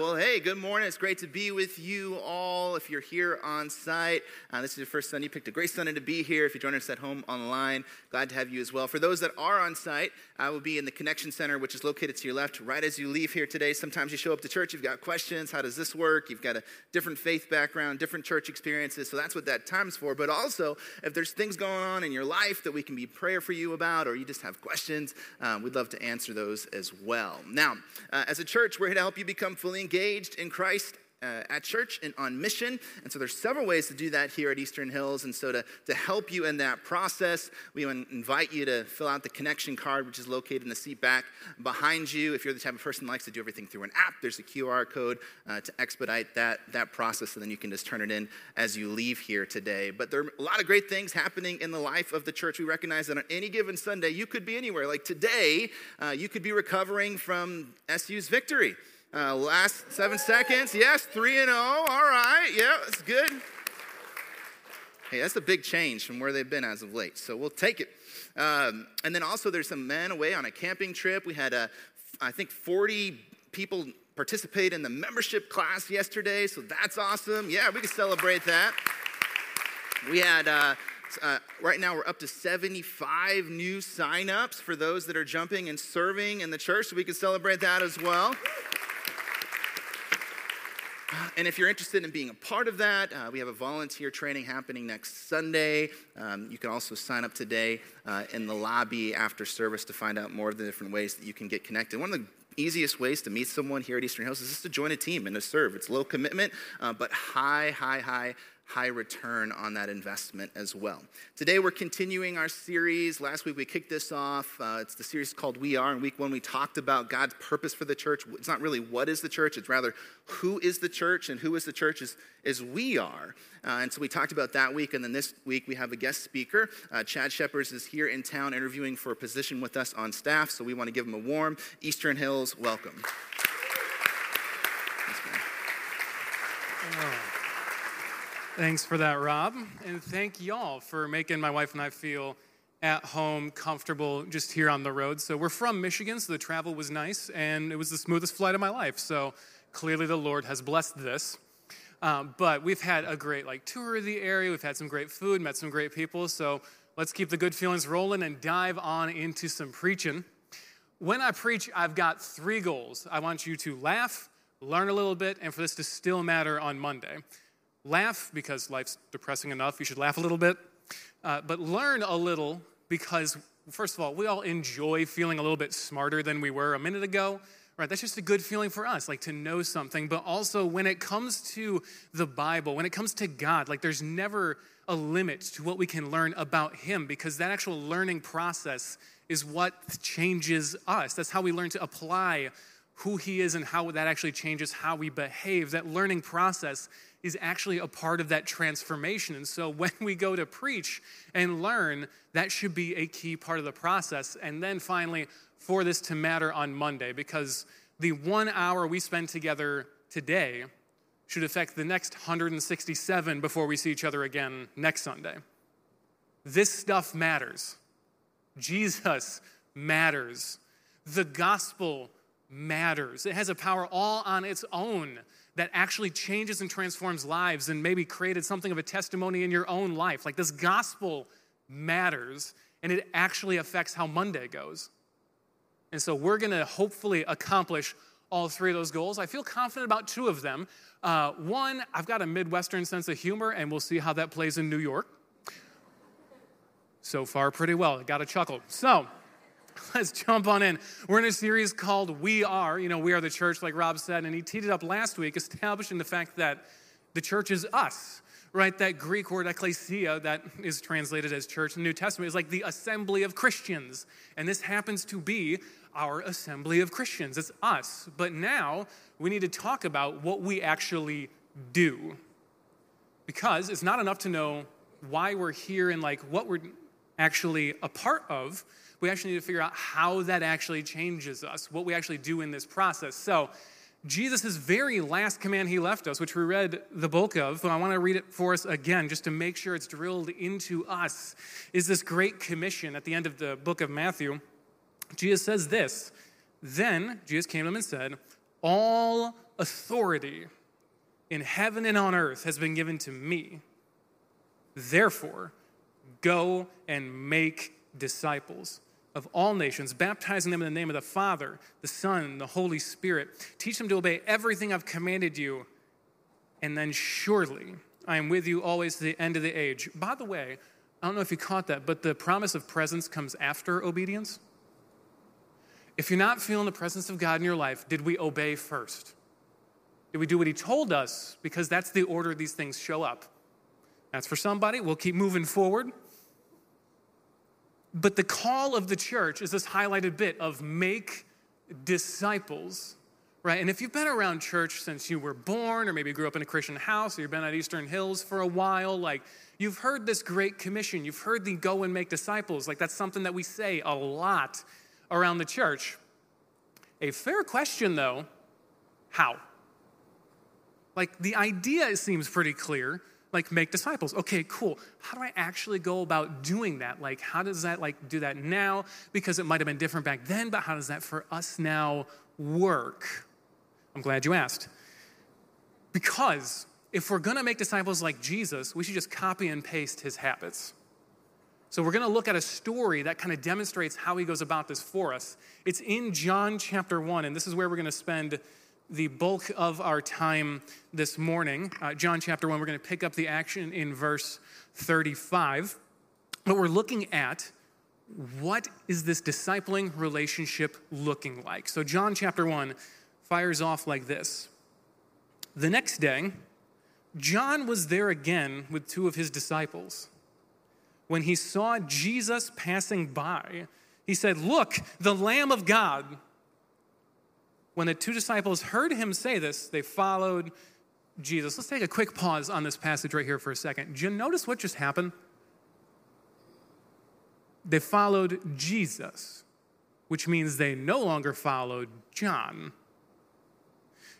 Well, hey, good morning. It's great to be with you all. If you're here on site, uh, this is your first Sunday. You picked a great Sunday to be here. If you join us at home online, glad to have you as well. For those that are on site, I will be in the Connection Center, which is located to your left right as you leave here today. Sometimes you show up to church, you've got questions. How does this work? You've got a different faith background, different church experiences. So that's what that time's for. But also, if there's things going on in your life that we can be prayer for you about, or you just have questions, um, we'd love to answer those as well. Now, uh, as a church, we're here to help you become fully engaged in Christ uh, at church and on mission. And so there's several ways to do that here at Eastern Hills. And so to, to help you in that process, we invite you to fill out the connection card, which is located in the seat back behind you. If you're the type of person that likes to do everything through an app, there's a QR code uh, to expedite that, that process, and then you can just turn it in as you leave here today. But there are a lot of great things happening in the life of the church. We recognize that on any given Sunday, you could be anywhere. Like today, uh, you could be recovering from SU's victory. Uh, last seven seconds. Yes, 3 and 0. All right. Yeah, that's good. Hey, that's a big change from where they've been as of late. So we'll take it. Um, and then also, there's some men away on a camping trip. We had, uh, I think, 40 people participate in the membership class yesterday. So that's awesome. Yeah, we can celebrate that. We had. Uh, uh, right now, we're up to 75 new signups for those that are jumping and serving in the church, so we can celebrate that as well. And if you're interested in being a part of that, uh, we have a volunteer training happening next Sunday. Um, you can also sign up today uh, in the lobby after service to find out more of the different ways that you can get connected. One of the easiest ways to meet someone here at Eastern Hills is just to join a team and to serve. It's low commitment, uh, but high, high, high high return on that investment as well. Today we're continuing our series. Last week we kicked this off. Uh, it's the series called We Are. In week one, we talked about God's purpose for the church. It's not really what is the church, it's rather who is the church, and who is the church is, is we are. Uh, and so we talked about that week. And then this week we have a guest speaker. Uh, Chad Shepherds is here in town interviewing for a position with us on staff. So we want to give him a warm Eastern Hills welcome. For that, Rob. And thank y'all for making my wife and I feel at home, comfortable just here on the road. So we're from Michigan, so the travel was nice, and it was the smoothest flight of my life. So clearly the Lord has blessed this. Um, but we've had a great like tour of the area. We've had some great food, met some great people. So let's keep the good feelings rolling and dive on into some preaching. When I preach, I've got three goals. I want you to laugh, learn a little bit, and for this to still matter on Monday. Laugh because life's depressing enough. You should laugh a little bit. Uh, but learn a little because, first of all, we all enjoy feeling a little bit smarter than we were a minute ago. Right, that's just a good feeling for us, like to know something. But also, when it comes to the Bible, when it comes to God, like there's never a limit to what we can learn about Him because that actual learning process is what changes us. That's how we learn to apply who He is and how that actually changes how we behave. That learning process is actually a part of that transformation. And so when we go to preach and learn, that should be a key part of the process. And then finally, for this to matter on Monday, because the one hour we spend together today should affect the next 167 before we see each other again next Sunday. This stuff matters. Jesus matters. The gospel matters. It has a power all on its own that actually changes and transforms lives and maybe created something of a testimony in your own life. Like this gospel matters and it actually affects how Monday goes. And so we're going to hopefully accomplish all three of those goals. I feel confident about two of them. Uh, one, I've got a Midwestern sense of humor, and we'll see how that plays in New York. So far, pretty well. I got a chuckle. So, let's jump on in. We're in a series called We Are. You know, we are the church, like Rob said, and he teed it up last week, establishing the fact that the church is us, right? That Greek word ecclesia that is translated as church in the New Testament is like the assembly of Christians. And this happens to be our assembly of Christians. It's us. But now we need to talk about what we actually do. Because it's not enough to know why we're here and like what we're actually a part of we actually need to figure out how that actually changes us, what we actually do in this process. So, Jesus' very last command he left us, which we read the bulk of, but I want to read it for us again just to make sure it's drilled into us, is this great commission at the end of the book of Matthew. Jesus says this Then Jesus came to them and said, All authority in heaven and on earth has been given to me. Therefore, go and make disciples of all nations, baptizing them in the name of the Father, the Son, the Holy Spirit. Teach them to obey everything I've commanded you, and then surely I am with you always to the end of the age. By the way, I don't know if you caught that, but the promise of presence comes after obedience. If you're not feeling the presence of God in your life, did we obey first? Did we do what He told us? Because that's the order these things show up. That's for somebody. We'll keep moving forward. But the call of the church is this highlighted bit of make disciples, right? And if you've been around church since you were born, or maybe grew up in a Christian house, or you've been at Eastern Hills for a while, like you've heard this great commission. You've heard the go and make disciples. Like that's something that we say a lot around the church. A fair question, though how? Like the idea seems pretty clear like make disciples. Okay cool. How do i actually go about doing that? Like how does that like do that now? Because it might have been different back then but how does that for us now work? I'm glad you asked. Because if we're to make disciples like jesus we should just copy and paste his habits. So we're going to look at a story that kind of demonstrates how he goes about this for us. It's in john chapter 1 and this is where we're going to spend the bulk of our time this morning. Uh, John chapter 1, we're going to pick up the action in verse 35. But we're looking at what is this discipling relationship looking like? So, John chapter 1 fires off like this The next day, John was there again with two of his disciples. When he saw Jesus passing by, he said, Look, the Lamb of God when the two disciples heard him say this, they followed Jesus. Let's take a quick pause on this passage right here for a second. Did you notice what just happened? They followed Jesus, which means they no longer followed John.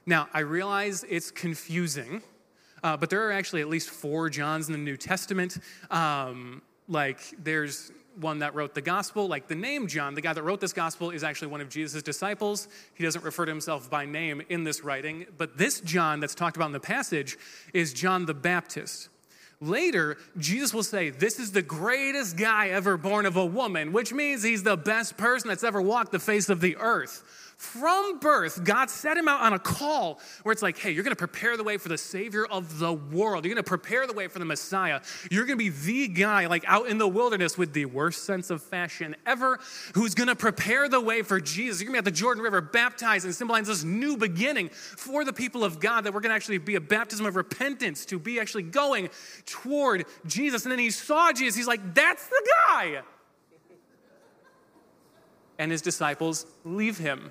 Now, I realize it's confusing, uh, but there are actually at least four Johns in the New Testament. Um, like, there's one that wrote the gospel. Like the name John, the guy that wrote this gospel, is actually one of Jesus' disciples. He doesn't refer to himself by name in this writing, but this John that's talked about in the passage is John the Baptist. Later, Jesus will say, This is the greatest guy ever born of a woman, which means he's the best person that's ever walked the face of the earth. From birth, God set him out on a call where it's like, hey, you're going to prepare the way for the Savior of the world. You're going to prepare the way for the Messiah. You're going to be the guy, like out in the wilderness with the worst sense of fashion ever, who's going to prepare the way for Jesus. You're going to be at the Jordan River baptized and symbolize this new beginning for the people of God that we're going to actually be a baptism of repentance to be actually going toward Jesus. And then he saw Jesus. He's like, that's the guy. And his disciples leave him.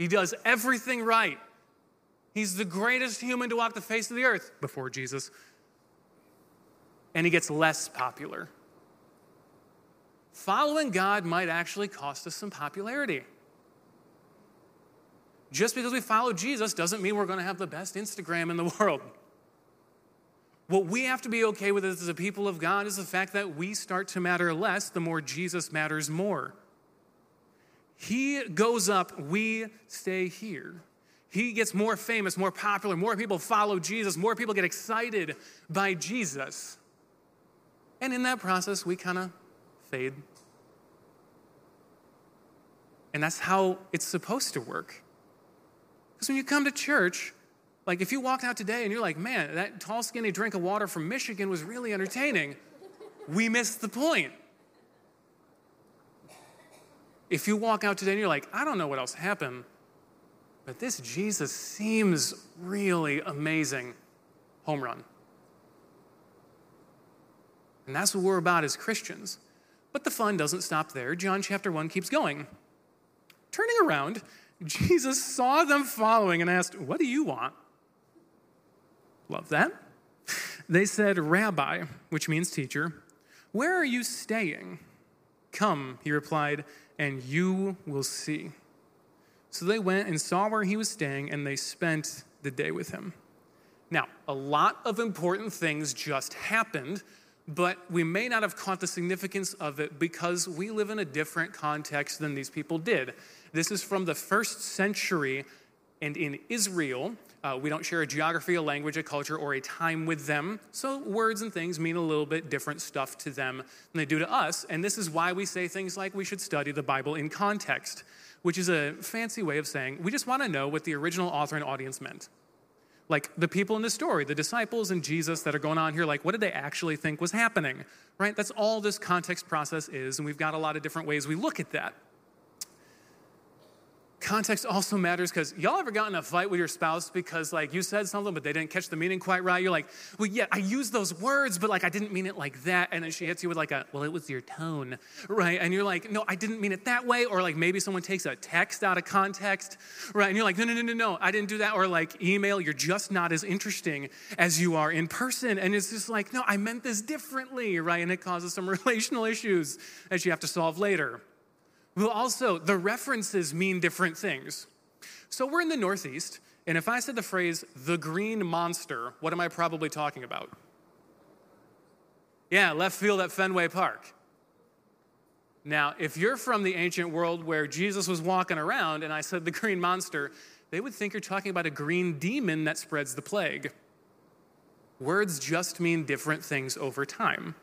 He does everything right. He's the greatest human to walk the face of the earth before Jesus. And he gets less popular. Following God might actually cost us some popularity. Just because we follow Jesus doesn't mean we're going to have the best Instagram in the world. What we have to be okay with as a people of God is the fact that we start to matter less the more Jesus matters more. He goes up, we stay here. He gets more famous, more popular, more people follow Jesus, more people get excited by Jesus. And in that process, we kind of fade. And that's how it's supposed to work. Because when you come to church, like if you walked out today and you're like, man, that tall, skinny drink of water from Michigan was really entertaining, we missed the point. If you walk out today and you're like, I don't know what else happened, but this Jesus seems really amazing, home run. And that's what we're about as Christians. But the fun doesn't stop there. John chapter 1 keeps going. Turning around, Jesus saw them following and asked, What do you want? Love that. They said, Rabbi, which means teacher, where are you staying? Come, he replied, and you will see. So they went and saw where he was staying, and they spent the day with him. Now, a lot of important things just happened, but we may not have caught the significance of it because we live in a different context than these people did. This is from the first century And in Israel, uh, we don't share a geography, a language, a culture, or a time with them. So words and things mean a little bit different stuff to them than they do to us. And this is why we say things like we should study the Bible in context, which is a fancy way of saying we just want to know what the original author and audience meant. Like the people in the story, the disciples and Jesus that are going on here, like what did they actually think was happening? Right? That's all this context process is. And we've got a lot of different ways we look at that. Context also matters because y'all ever gotten a fight with your spouse because like you said something but they didn't catch the meaning quite right? You're like, well, yeah, I used those words, but like I didn't mean it like that. And then she hits you with like a, well, it was your tone, right? And you're like, no, I didn't mean it that way. Or like maybe someone takes a text out of context, right? And you're like, no, no, no, no, no, I didn't do that. Or like email, you're just not as interesting as you are in person. And it's just like, no, I meant this differently, right? And it causes some relational issues that you have to solve later. Well, also, the references mean different things. So we're in the Northeast, and if I said the phrase the green monster, what am I probably talking about? Yeah, left field at Fenway Park. Now, if you're from the ancient world where Jesus was walking around and I said the green monster, they would think you're talking about a green demon that spreads the plague. Words just mean different things over time.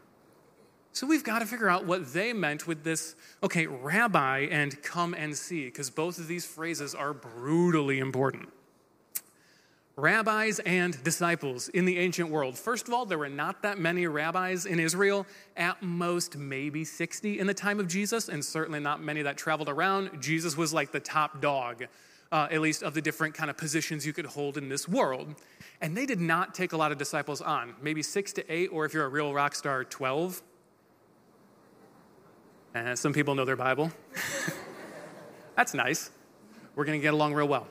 So we've got to figure out what they meant with this, okay, rabbi and come and see, because both of these phrases are brutally important. Rabbis and disciples in the ancient world. First of all, there were not that many rabbis in Israel, at most maybe 60 in the time of Jesus, and certainly not many that traveled around. Jesus was like the top dog, uh, at least of the different kind of positions you could hold in this world. And they did not take a lot of disciples on, maybe six to eight, or if you're a real rock star, 12. Uh, some people know their Bible. That's nice. We're going to get along real well.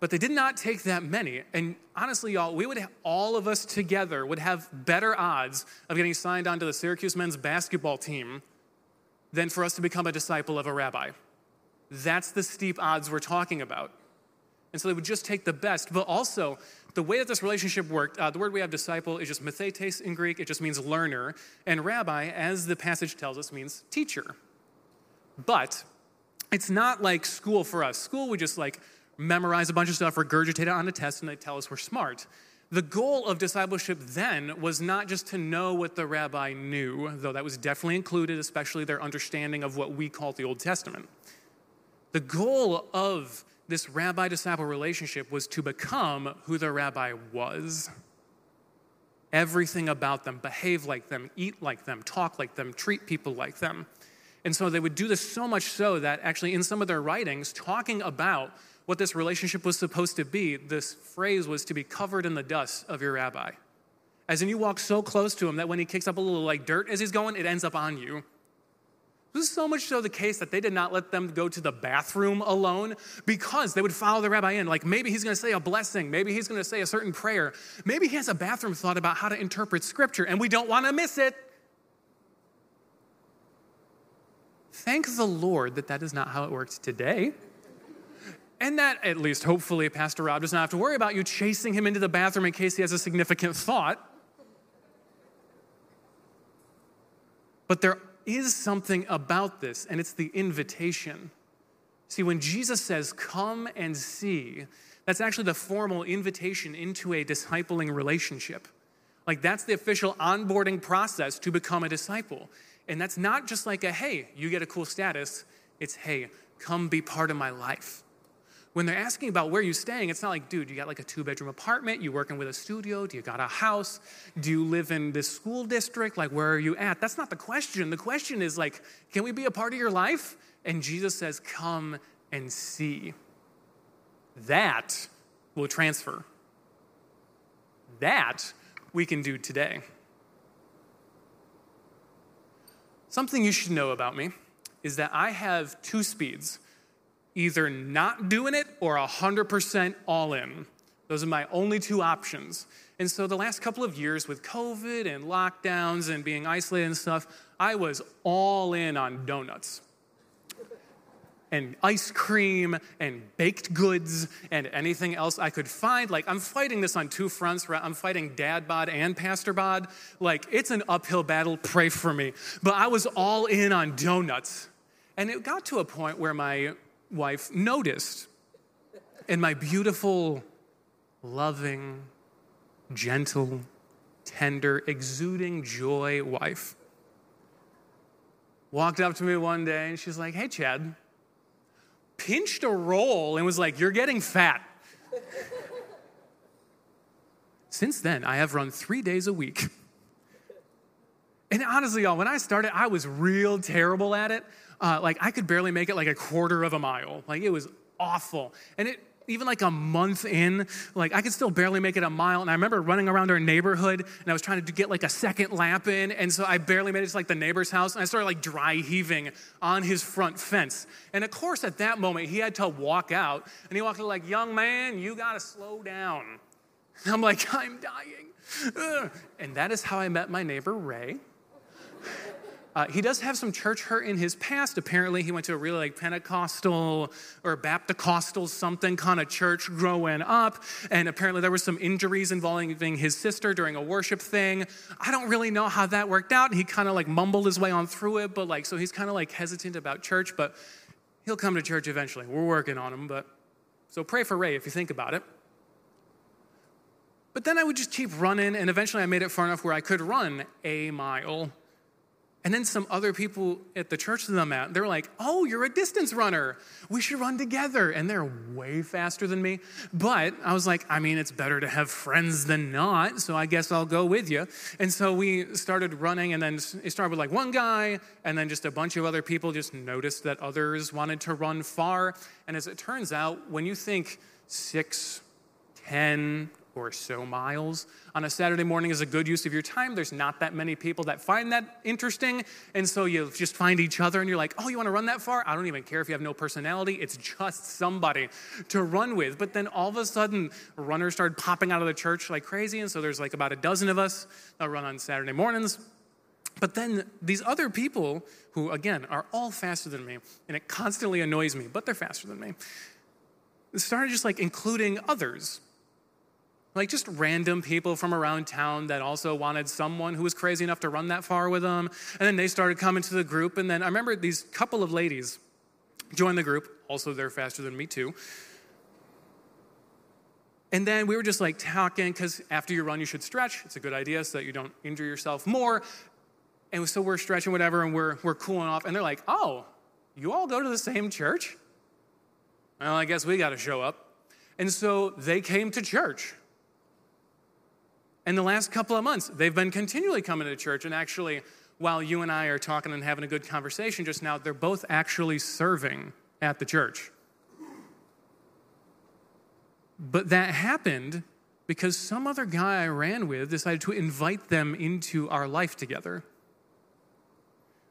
But they did not take that many. And honestly, y'all, we would have, all of us together would have better odds of getting signed onto the Syracuse men's basketball team than for us to become a disciple of a rabbi. That's the steep odds we're talking about. And so they would just take the best. But also, the way that this relationship worked, uh, the word we have disciple is just mathetes in Greek. It just means learner. And rabbi, as the passage tells us, means teacher. But it's not like school for us. School, we just like memorize a bunch of stuff, regurgitate it on a test, and they tell us we're smart. The goal of discipleship then was not just to know what the rabbi knew, though that was definitely included, especially their understanding of what we call the Old Testament. The goal of this rabbi disciple relationship was to become who the rabbi was. Everything about them, behave like them, eat like them, talk like them, treat people like them. And so they would do this so much so that actually, in some of their writings, talking about what this relationship was supposed to be, this phrase was to be covered in the dust of your rabbi. As in, you walk so close to him that when he kicks up a little like dirt as he's going, it ends up on you. This is so much so the case that they did not let them go to the bathroom alone because they would follow the rabbi in. Like maybe he's going to say a blessing, maybe he's going to say a certain prayer, maybe he has a bathroom thought about how to interpret scripture, and we don't want to miss it. Thank the Lord that that is not how it works today. And that, at least hopefully, Pastor Rob does not have to worry about you chasing him into the bathroom in case he has a significant thought. But there is something about this, and it's the invitation. See, when Jesus says, Come and see, that's actually the formal invitation into a discipling relationship. Like, that's the official onboarding process to become a disciple. And that's not just like a, hey, you get a cool status. It's, hey, come be part of my life when they're asking about where you're staying, it's not like, dude, you got like a two bedroom apartment, you working with a studio, do you got a house, do you live in this school district, like where are you at? That's not the question. The question is like, can we be a part of your life? And Jesus says, come and see. That will transfer. That we can do today. Something you should know about me is that I have two speeds either not doing it or 100% all in. Those are my only two options. And so the last couple of years with COVID and lockdowns and being isolated and stuff, I was all in on donuts and ice cream and baked goods and anything else I could find. Like, I'm fighting this on two fronts. Right? I'm fighting dad bod and pastor bod. Like, it's an uphill battle. Pray for me. But I was all in on donuts. And it got to a point where my wife noticed. And my beautiful, loving, gentle, tender, exuding joy wife walked up to me one day and she's like, Hey, Chad, pinched a roll and was like, You're getting fat. Since then, I have run three days a week. And honestly, y'all, when I started, I was real terrible at it. Uh, like, I could barely make it like a quarter of a mile. Like, it was awful. And it, even like a month in, like I could still barely make it a mile. And I remember running around our neighborhood and I was trying to get like a second lap in. And so I barely made it to like the neighbor's house and I started like dry heaving on his front fence. And of course, at that moment, he had to walk out and he walked out like, young man, you got to slow down. And I'm like, I'm dying. And that is how I met my neighbor, Ray. Uh, he does have some church hurt in his past. Apparently, he went to a really like Pentecostal or Baptist something kind of church growing up. And apparently, there were some injuries involving his sister during a worship thing. I don't really know how that worked out. He kind of like mumbled his way on through it, but like, so he's kind of like hesitant about church, but he'll come to church eventually. We're working on him, but so pray for Ray if you think about it. But then I would just keep running, and eventually I made it far enough where I could run a mile and then some other people at the church that I'm at, they're like, oh, you're a distance runner. We should run together. And they're way faster than me. But I was like, I mean, it's better to have friends than not. So I guess I'll go with you. And so we started running. And then it started with like one guy. And then just a bunch of other people just noticed that others wanted to run far. And as it turns out, when you think six, ten, or so miles on a Saturday morning is a good use of your time. There's not that many people that find that interesting. And so you just find each other and you're like, oh, you want to run that far? I don't even care if you have no personality. It's just somebody to run with. But then all of a sudden, runners started popping out of the church like crazy. And so there's like about a dozen of us that run on Saturday mornings. But then these other people, who again are all faster than me, and it constantly annoys me, but they're faster than me, started just like including others like just random people from around town that also wanted someone who was crazy enough to run that far with them. And then they started coming to the group. And then I remember these couple of ladies joined the group. Also, they're faster than me, too. And then we were just like talking because after you run, you should stretch. It's a good idea so that you don't injure yourself more. And so we're stretching, whatever, and we're, we're cooling off. And they're like, oh, you all go to the same church? Well, I guess we got to show up. And so they came to church. And the last couple of months, they've been continually coming to church. And actually, while you and I are talking and having a good conversation just now, they're both actually serving at the church. But that happened because some other guy I ran with decided to invite them into our life together.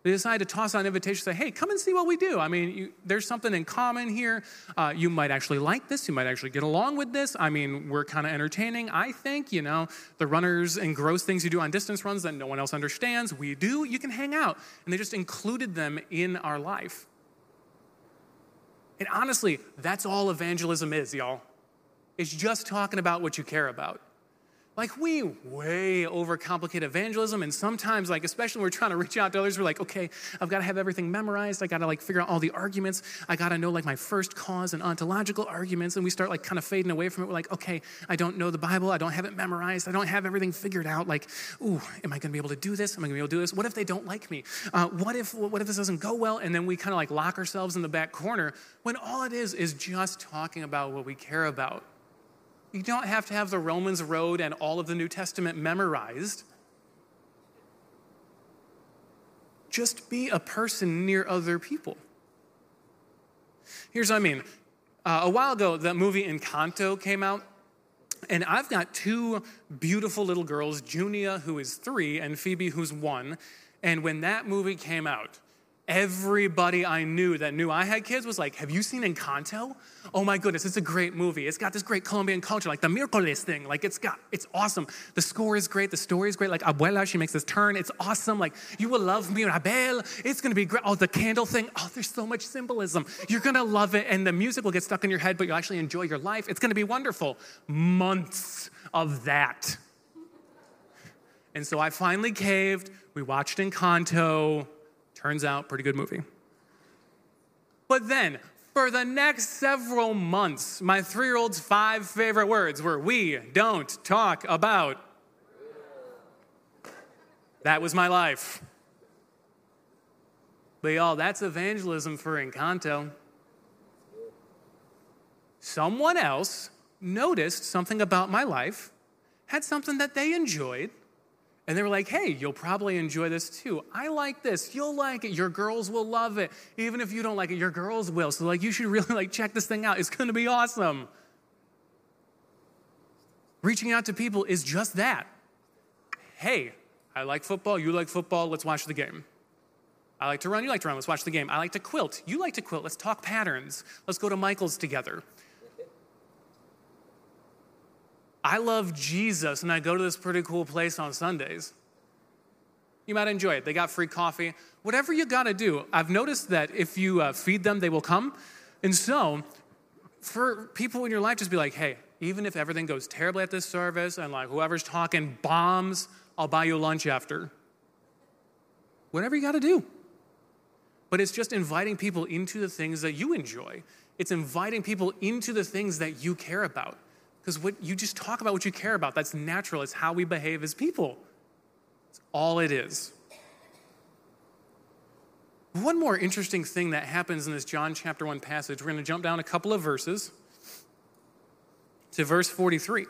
They decided to toss out an invitation, say, hey, come and see what we do. I mean, you, there's something in common here. Uh, you might actually like this. You might actually get along with this. I mean, we're kind of entertaining, I think. You know, the runners and gross things you do on distance runs that no one else understands, we do. You can hang out. And they just included them in our life. And honestly, that's all evangelism is, y'all. It's just talking about what you care about. Like we way overcomplicate evangelism, and sometimes, like especially when we're trying to reach out to others, we're like, okay, I've got to have everything memorized. I got to like figure out all the arguments. I got to know like my first cause and ontological arguments, and we start like kind of fading away from it. We're like, okay, I don't know the Bible. I don't have it memorized. I don't have everything figured out. Like, ooh, am I going to be able to do this? Am I going to be able to do this? What if they don't like me? Uh, what if what if this doesn't go well? And then we kind of like lock ourselves in the back corner when all it is is just talking about what we care about. You don't have to have the Romans Road and all of the New Testament memorized. Just be a person near other people. Here's what I mean. Uh, a while ago, the movie Encanto came out, and I've got two beautiful little girls, Junia, who is three, and Phoebe, who's one. And when that movie came out, Everybody I knew that knew I had kids was like, Have you seen Encanto? Oh my goodness, it's a great movie. It's got this great Colombian culture, like the Mircoles thing. Like, it's got, it's awesome. The score is great. The story is great. Like, Abuela, she makes this turn. It's awesome. Like, you will love Mirabel. It's gonna be great. Oh, the candle thing. Oh, there's so much symbolism. You're gonna love it. And the music will get stuck in your head, but you'll actually enjoy your life. It's gonna be wonderful. Months of that. And so I finally caved. We watched Encanto. Turns out, pretty good movie. But then, For the next several months, my three year old's five favorite words were We don't talk about. That was my life. But y'all, that's evangelism for Encanto. Someone else noticed something about my life, had something that they enjoyed, and they were like, hey, you'll probably enjoy this too. I like this. You'll like it. Your girls will love it. Even if you don't like it, your girls will. So like you should really like check this thing out. It's gonna be awesome. Reaching out to people is just that. Hey, I like football, you like football, let's watch the game. I like to run, you like to run, let's watch the game. I like to quilt, you like to quilt, let's talk patterns. Let's go to Michael's together. I love Jesus and I go to this pretty cool place on Sundays. You might enjoy it. They got free coffee. Whatever you got to do. I've noticed that if you uh, feed them, they will come. And so, for people in your life, just be like, hey, even if everything goes terribly at this service and like whoever's talking bombs, I'll buy you lunch after. Whatever you got to do. But it's just inviting people into the things that you enjoy. It's inviting people into the things that you care about. Because what you just talk about what you care about. That's natural. It's how we behave as people. It's all it is. One more interesting thing that happens in this John chapter 1 passage, we're going to jump down a couple of verses to verse 43.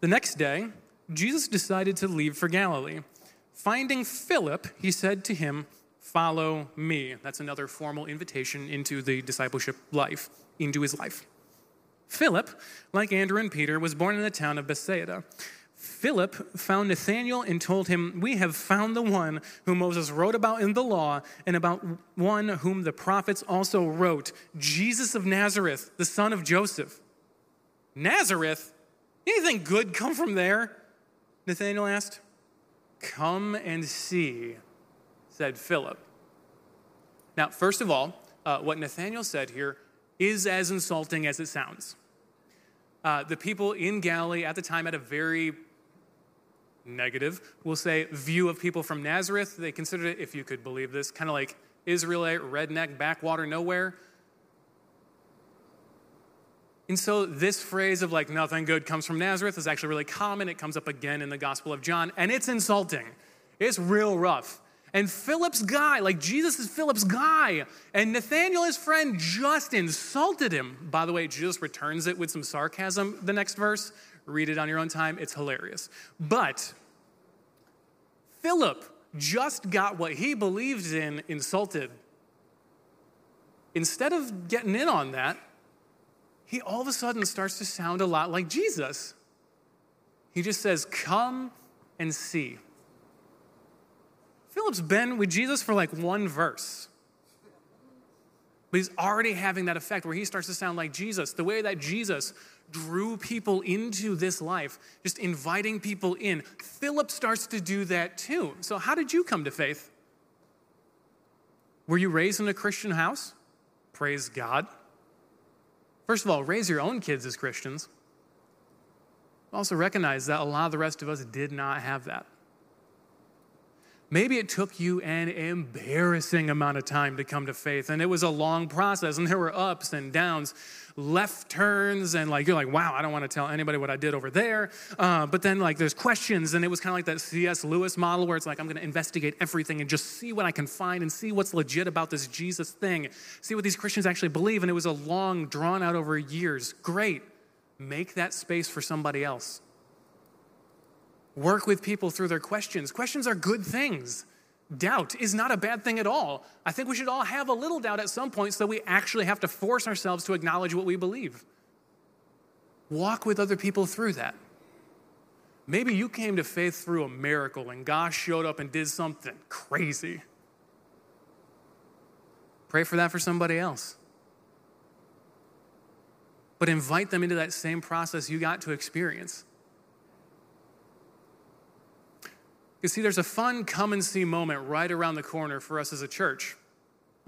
The next day, Jesus decided to leave for Galilee. Finding Philip, he said to him, Follow me. That's another formal invitation into the discipleship life, into his life. Philip, like Andrew and Peter, was born in the town of Bethsaida. Philip found Nathanael and told him, We have found the one whom Moses wrote about in the law, and about one whom the prophets also wrote, Jesus of Nazareth, the son of Joseph. Nazareth? Anything good come from there? Nathanael asked. Come and see, said Philip. Now, first of all, uh, what Nathanael said here is as insulting as it sounds. Uh, the people in Galilee at the time had a very negative, we'll say, view of people from Nazareth. They considered it, if you could believe this, kind of like Israelite, redneck, backwater, nowhere. And so, this phrase of like nothing good comes from Nazareth is actually really common. It comes up again in the Gospel of John, and it's insulting. It's real rough. And Philip's guy, like Jesus is Philip's guy, and Nathanael, his friend, just insulted him. By the way, Jesus returns it with some sarcasm the next verse. Read it on your own time, it's hilarious. But Philip just got what he believed in insulted. Instead of getting in on that, he all of a sudden starts to sound a lot like Jesus. He just says, Come and see. Philip's been with Jesus for like one verse. But he's already having that effect where he starts to sound like Jesus. The way that Jesus drew people into this life, just inviting people in, Philip starts to do that too. So, how did you come to faith? Were you raised in a Christian house? Praise God. First of all, raise your own kids as Christians. Also, recognize that a lot of the rest of us did not have that. Maybe it took you an embarrassing amount of time to come to faith, and it was a long process, and there were ups and downs, left turns, and like you're like, wow, I don't want to tell anybody what I did over there. Uh, but then like there's questions, and it was kind of like that C.S. Lewis model where it's like I'm going to investigate everything and just see what I can find and see what's legit about this Jesus thing, see what these Christians actually believe. And it was a long, drawn out over years. Great, make that space for somebody else. Work with people through their questions. Questions are good things. Doubt is not a bad thing at all. I think we should all have a little doubt at some point so we actually have to force ourselves to acknowledge what we believe. Walk with other people through that. Maybe you came to faith through a miracle and God showed up and did something crazy. Pray for that for somebody else. But invite them into that same process you got to experience. You see, there's a fun come and see moment right around the corner for us as a church.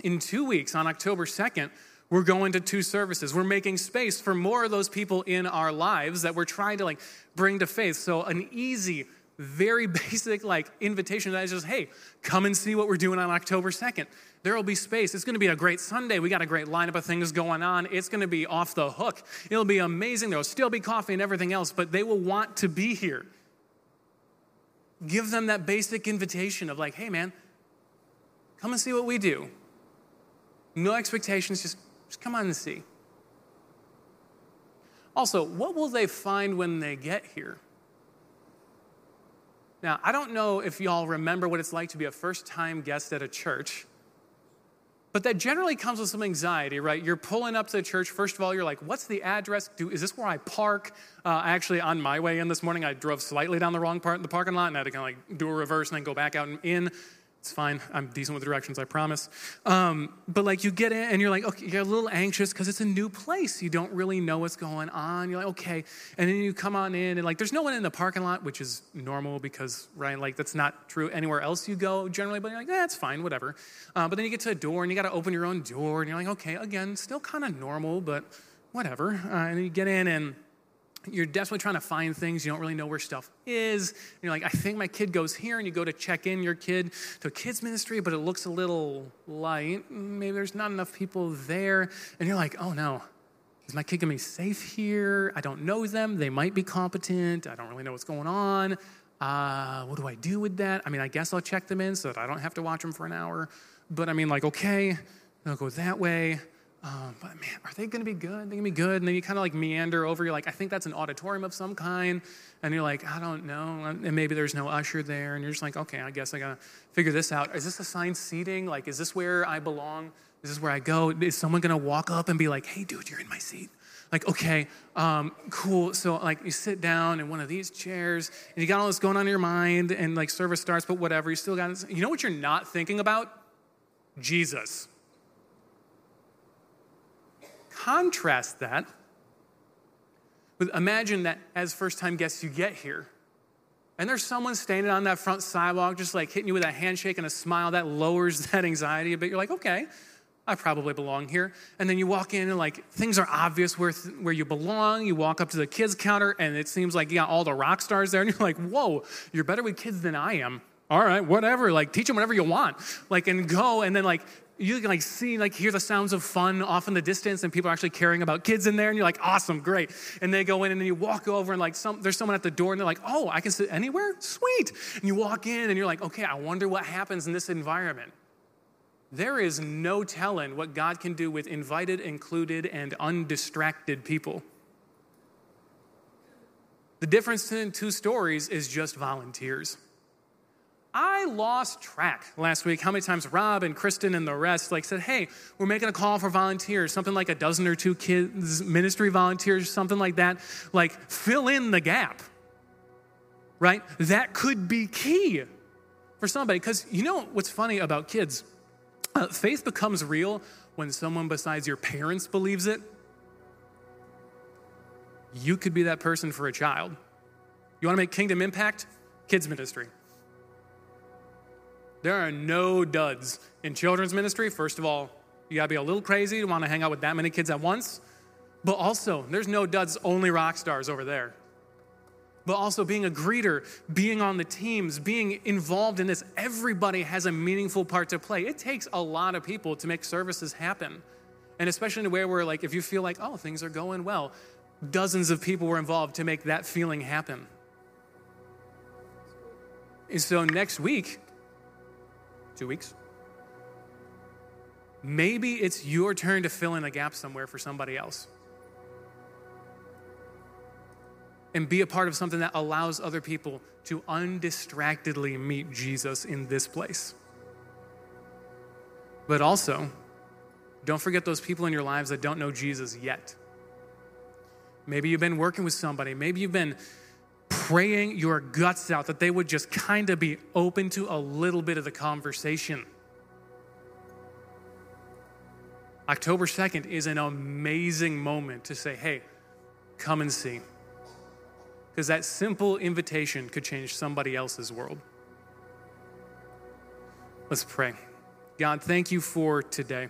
In two weeks, on October 2nd, we're going to two services. We're making space for more of those people in our lives that we're trying to like bring to faith. So an easy very basic like invitation that is just, hey, come and see what we're doing on October 2nd. There will be space. It's going to be a great Sunday. We got a great lineup of things going on. It's going to be off the hook. It'll be amazing. There will still be coffee and everything else, but they will want to be here. Give them that basic invitation of like, hey man, come and see what we do. No expectations, just, just come on and see. Also, what will they find when they get here? Now, I don't know if y'all remember what it's like to be a first time guest at a church, but that generally comes with some anxiety, right? You're pulling up to the church. First of all, you're like, what's the address? Do, is this where I park? Uh, actually, on my way in this morning, I drove slightly down the wrong part of the parking lot and I had to kind of like do a reverse and then go back out and in. It's fine. I'm decent with directions, I promise. Um, but like you get in and you're like, okay, you're a little anxious because it's a new place. You don't really know what's going on. You're like, okay. And then you come on in and like there's no one in the parking lot, which is normal because, right, like that's not true anywhere else you go generally, but you're like, that's eh, fine, whatever. Uh, but then you get to a door and you got to open your own door and you're like, okay, again, still kind of normal, but whatever. Uh, and you get in and you're desperately trying to find things you don't really know where stuff is and you're like i think my kid goes here and you go to check in your kid to a kids ministry but it looks a little light maybe there's not enough people there and you're like oh no. Is my kid gonna be safe here? I don't know them. They might be competent. I don't really know what's going on. Uh, what do i do with that? I mean i guess i'll check them in so that i don't have to watch them for an hour but i mean like okay i'll go that way um, but man, are they to be good? They're going to be good. And then you kind of like meander over. You're like, I think that's an auditorium of some kind. And you're like, I don't know. And maybe there's no usher there. And you're just like, okay, I guess I got to figure this out. Is this assigned seating? Like, is this where I belong? Is this where I go? Is someone to walk up and be like, hey, dude, you're in my seat? Like, okay, um, cool. So, like, you sit down in one of these chairs, and you got all this going on in your mind, and like, service starts, but whatever. You still got, you know what you're not thinking about? Jesus. Contrast that with imagine that as first time guests you get here. And there's someone standing on that front sidewalk, just like hitting you with a handshake and a smile that lowers that anxiety a bit. You're like, okay, I probably belong here. And then you walk in and like things are obvious where, where you belong. You walk up to the kids counter and it seems like you got all the rock stars there. And you're like, whoa, you're better with kids than I am. All right, whatever. Like teach them whatever you want. Like and go and then like you can like see like hear the sounds of fun off in the distance and people are actually caring about kids in there and you're like awesome great. And they go in and then you walk over and like some there's someone at the door and they're like oh i can sit anywhere? Sweet. And you walk in and you're like okay i wonder what happens in this environment. There is no telling what god can do with invited included and undistracted people. The difference in two stories is just volunteers I lost track last week how many times Rob and Kristen and the rest like said, "Hey, we're making a call for volunteers, something like a dozen or two kids ministry volunteers, something like that. Like fill in the gap." Right? That could be key for somebody cuz you know what's funny about kids? Uh, faith becomes real when someone besides your parents believes it. You could be that person for a child. You want to make kingdom impact? Kids ministry. There are no duds in children's ministry. First of all, you gotta be a little crazy to wanna hang out with that many kids at once. But also, there's no duds, only rock stars over there. But also, being a greeter, being on the teams, being involved in this, everybody has a meaningful part to play. It takes a lot of people to make services happen. And especially in a way where, like, if you feel like, oh, things are going well, dozens of people were involved to make that feeling happen. And so next week, two weeks. Maybe it's your turn to fill in a gap somewhere for somebody else. And be a part of something that allows other people to undistractedly meet Jesus in this place. But also, don't forget those people in your lives that don't know Jesus yet. Maybe you've been working with somebody. Maybe you've been praying your guts out that they would just kind of be open to a little bit of the conversation. October 2nd is an amazing moment to say, hey, come and see. Because that simple invitation could change somebody else's world. Let's pray. God, thank you for today.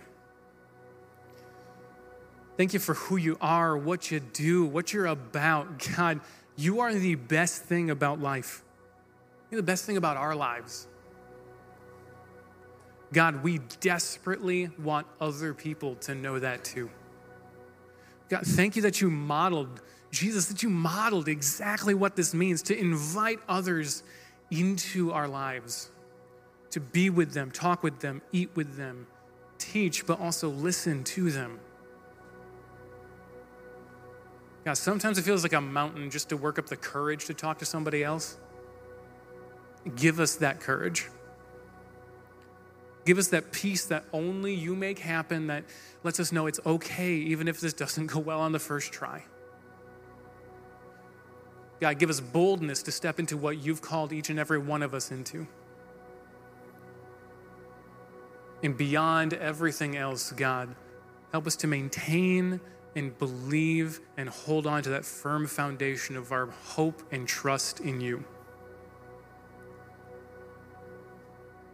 Thank you for who you are, what you do, what you're about. God, you are the best thing about life. You're the best thing about our lives. God, we desperately want other people to know that too. God, thank you that you modeled, Jesus, that you modeled exactly what this means to invite others into our lives, to be with them, talk with them, eat with them, teach, but also listen to them. God, sometimes it feels like a mountain just to work up the courage to talk to somebody else. Give us that courage. Give us that peace that only you make happen that lets us know it's okay, even if this doesn't go well on the first try. God, give us boldness to step into what you've called each and every one of us into. And beyond everything else, God, help us to maintain and believe and hold on to that firm foundation of our hope and trust in you.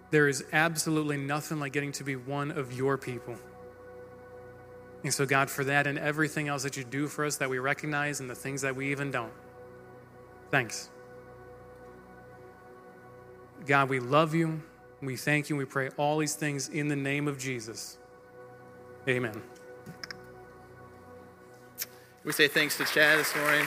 There is absolutely nothing like getting to be one of your people. And so, God, for that and everything else that you do for us that we recognize and the things that we even don't, thanks. God, we love you. We thank you. We pray all these things in the name of Jesus. Amen. We say thanks to Chad this morning.